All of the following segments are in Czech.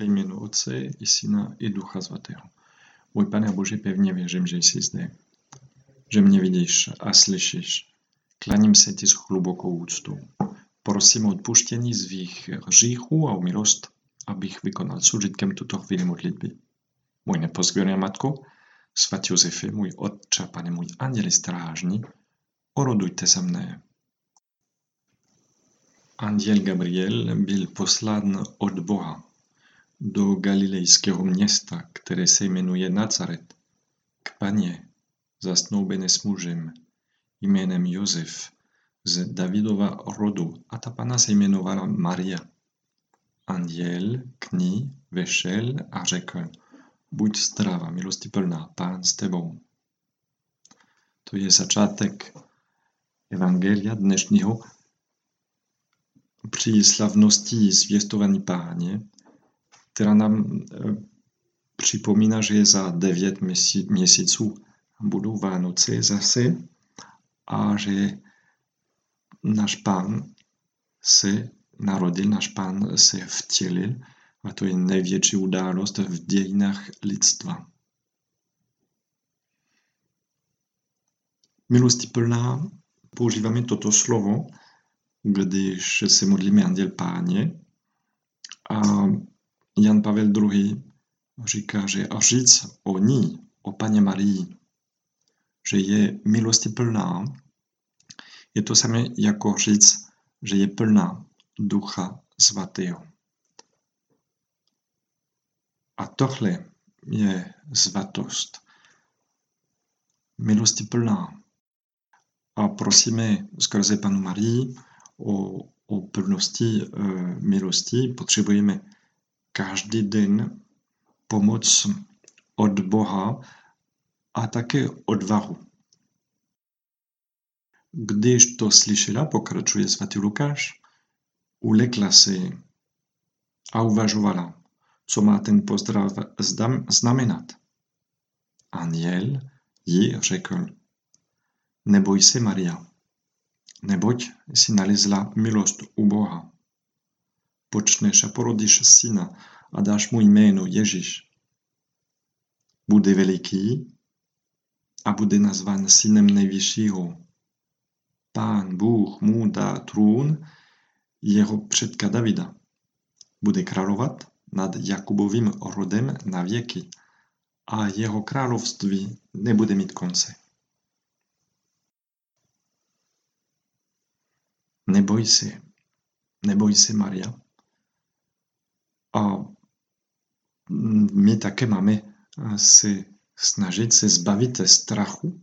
Jménu Otce i Syna i Ducha Svatého. Můj Pane Bože, pevně věřím, že jsi zde. Že mě vidíš a slyšíš. Klaním se ti s hlubokou úctou. Prosím o odpuštění svých hříchů a o milost, abych vykonal s užitkem tuto chvíli modlitby. Můj neposkvělá matko, svatý Josefe, můj otče, pane můj anděli strážní, orodujte se mne. Anděl Gabriel byl poslán od Boha do galilejského města, které se jmenuje Nazaret, k paně, zasnoubené s mužem, jménem Josef, z Davidova rodu, a ta pana se jmenovala Maria. Anděl k ní vešel a řekl, buď zdravá, milosti plná, pán s tebou. To je začátek Evangelia dnešního při slavnosti zvěstovaní páně, která nám e, připomíná, že za devět měsíců budou Vánoce zase a že náš pán se narodil, náš pán se vtělil a to je největší událost v dějinách lidstva. Milosti plná používáme toto slovo, když se modlíme Anděl Páně a Jan Pavel II. říká, že říct o ní, o Paně Marii, že je milosti plná, je to samé jako říct, že je plná Ducha Svatého. A tohle je svatost. Milosti plná. A prosíme skrze Panu Marii o, o plnosti e, milosti. Potřebujeme každý den pomoc od Boha a také odvahu. Když to slyšela, pokračuje svatý Lukáš, ulekla se a uvažovala, co má ten pozdrav znamenat. Aniel jí řekl, neboj se Maria, neboť si nalezla milost u Boha počneš a porodíš syna a dáš mu jméno Ježíš. Bude veliký a bude nazván synem nejvyššího. Pán Bůh mu dá trůn jeho předka Davida. Bude královat nad Jakubovým rodem na věky a jeho království nebude mít konce. Neboj se, neboj se Maria, a my také máme se snažit se zbavit strachu,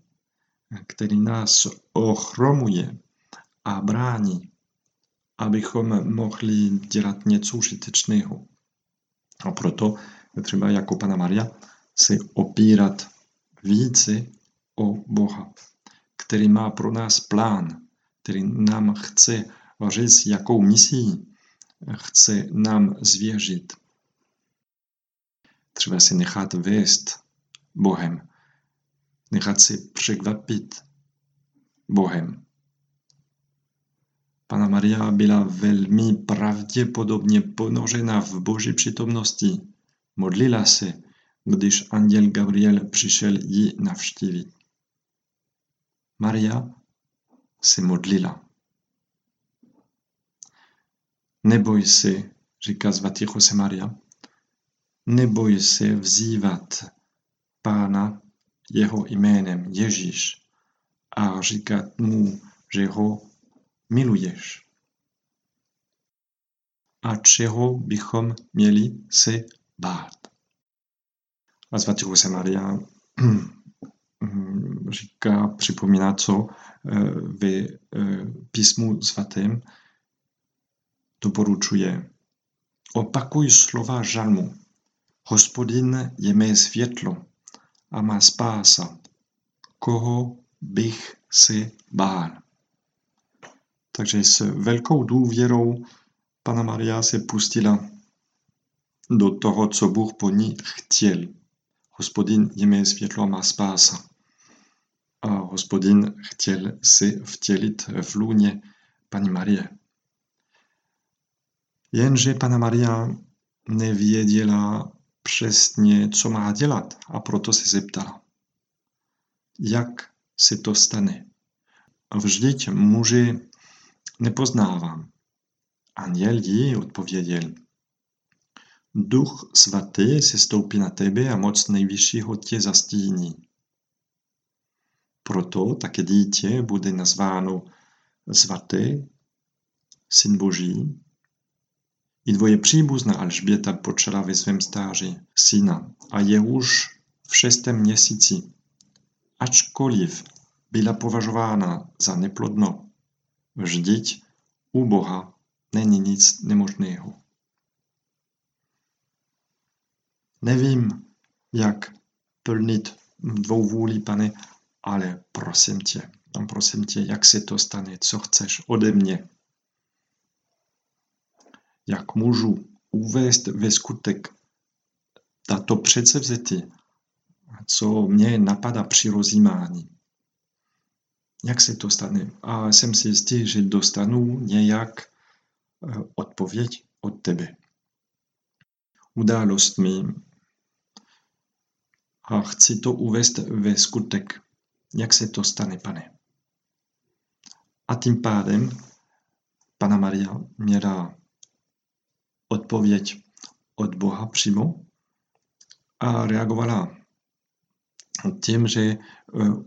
který nás ochromuje a brání, abychom mohli dělat něco užitečného. A proto třeba jako Pana Maria se opírat více o Boha, který má pro nás plán, který nám chce říct, jakou misí chce nám zvěřit. Třeba si nechat vést Bohem, nechat si překvapit Bohem. Pana Maria byla velmi pravděpodobně ponořena v boží přítomnosti. Modlila se, když anděl Gabriel přišel ji navštívit. Maria se modlila. Neboj se, říká svatý Jose Maria, neboj se vzývat pána jeho jménem Ježíš a říkat mu, že ho miluješ. A čeho bychom měli se bát? A svatý Jose Maria říká, připomíná, co eh, ve eh, písmu svatém doporučuje. Opakuj slova žalmu. Hospodin je mé světlo a má spása. Koho bych si bál? Takže s velkou důvěrou Pana Maria se pustila do toho, co Bůh po ní chtěl. Hospodin je mé světlo a má spása. A hospodin chtěl se vtělit v lůně Paní Marie. Jenže Pana Maria nevěděla přesně, co má dělat a proto se zeptala. Jak se to stane? Vždyť muži nepoznávám. Anděl jí odpověděl. Duch svatý se stoupí na tebe a moc nejvyššího tě zastíní. Proto také dítě bude nazváno svaté, syn Boží. I dvoje příbuzná Alžběta počala ve svém stáří syna a je už v šestém měsíci. Ačkoliv byla považována za neplodno, vždyť u Boha není nic nemožného. Nevím, jak plnit dvou vůli, pane, ale prosím tě, prosím tě, jak se to stane, co chceš ode mě. Jak můžu uvést ve skutek tato předsevzetí, co mě napadá při rozjímání. Jak se to stane? A jsem si jistý, že dostanu nějak eh, odpověď od tebe. Událostmi a chci to uvést ve skutek. Jak se to stane, pane? A tím pádem Pana Maria měla odpověď od Boha přímo a reagovala tím, že eh,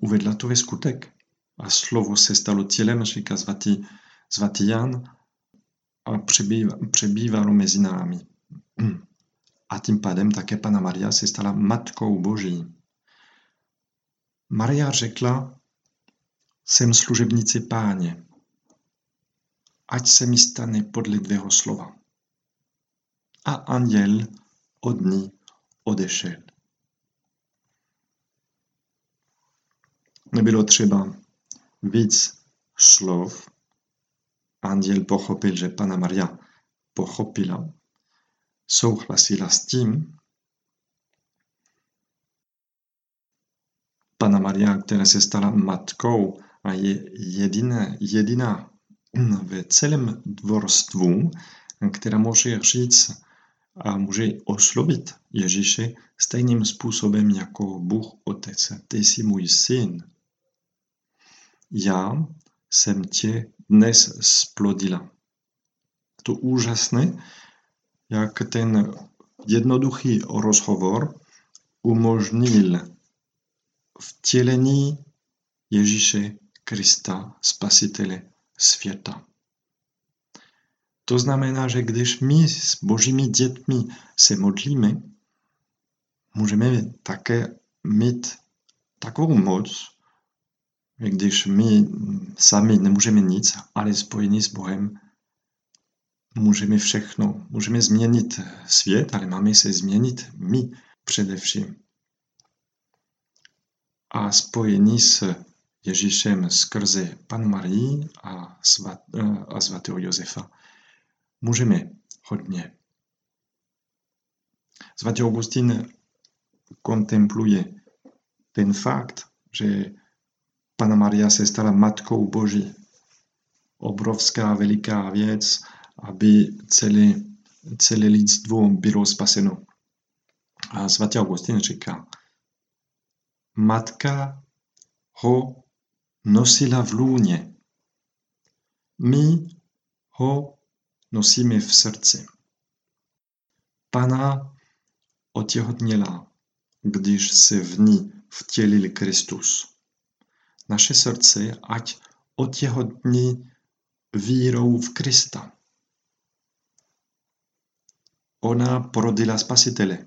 uvedla to ve skutek. A slovo se stalo tělem, říká svatý, svatý Jan, a přebývalo, přebývalo mezi námi. A tím pádem také Pana Maria se stala Matkou Boží. Maria řekla, jsem služebnici páně, ať se mi stane podle tvého slova. A anděl od ní odešel. Nebylo třeba víc slov. Anděl pochopil, že Pana Maria pochopila souhlasila s tím, Pana Maria, která se stala matkou a je jediná, jediná v celém dvorstvu, která může říct a může oslovit Ježíše stejným způsobem jako Bůh Otec. Ty jsi můj syn. Já jsem tě dnes splodila. To úžasné, jak ten jednoduchý rozhovor umožnil vtělení Ježíše Krista, Spasitele světa. To znamená, že když my s božími dětmi se modlíme, můžeme také mít takovou moc, když my sami nemůžeme nic, ale spojení s Bohem můžeme všechno. Můžeme změnit svět, ale máme se změnit my především. A spojení s Ježíšem skrze Panu Marii a, svat, a svatého Josefa můžeme hodně. Svatý Augustin kontempluje ten fakt, že Pana Maria se stala Matkou Boží. Obrovská, veliká věc, aby celé, celé lidstvo bylo spaseno. A svatý Augustin říká, matka ho nosila v lůně. My ho nosíme v srdci. Pana otěhotněla, když se v ní vtělil Kristus. Naše srdce ať otěhotní vírou v Krista. Ona porodila Spasitele.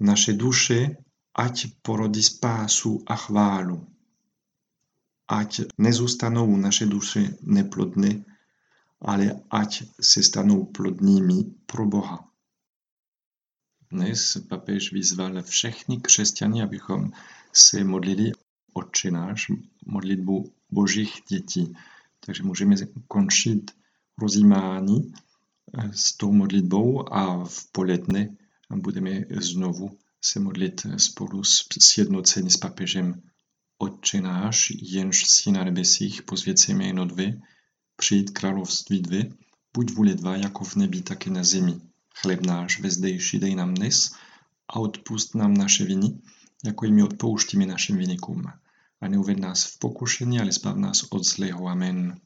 Naše duše ať porodí spásu a chválu. Ať nezůstanou naše duše neplodné, ale ať se stanou plodnými pro Boha. Dnes papež vyzval všechny křesťany, abychom se modlili Otče náš, modlitbu božích dětí. Takže můžeme končit rozjímání s tou modlitbou a v poledne budeme znovu se modlit spolu s sjednocení s papežem Otče náš, jenž si na nebesích, pozvěd jméno dvě, přijít království dvě, buď vůle dva, jako v nebi, tak i na zemi. Chlieb náš vezdejší dej nám dnes a odpust nám naše viny, jako i my odpouštíme našim vinikům. A neuved nás v pokušení, ale zbav nás od zlého. Amen.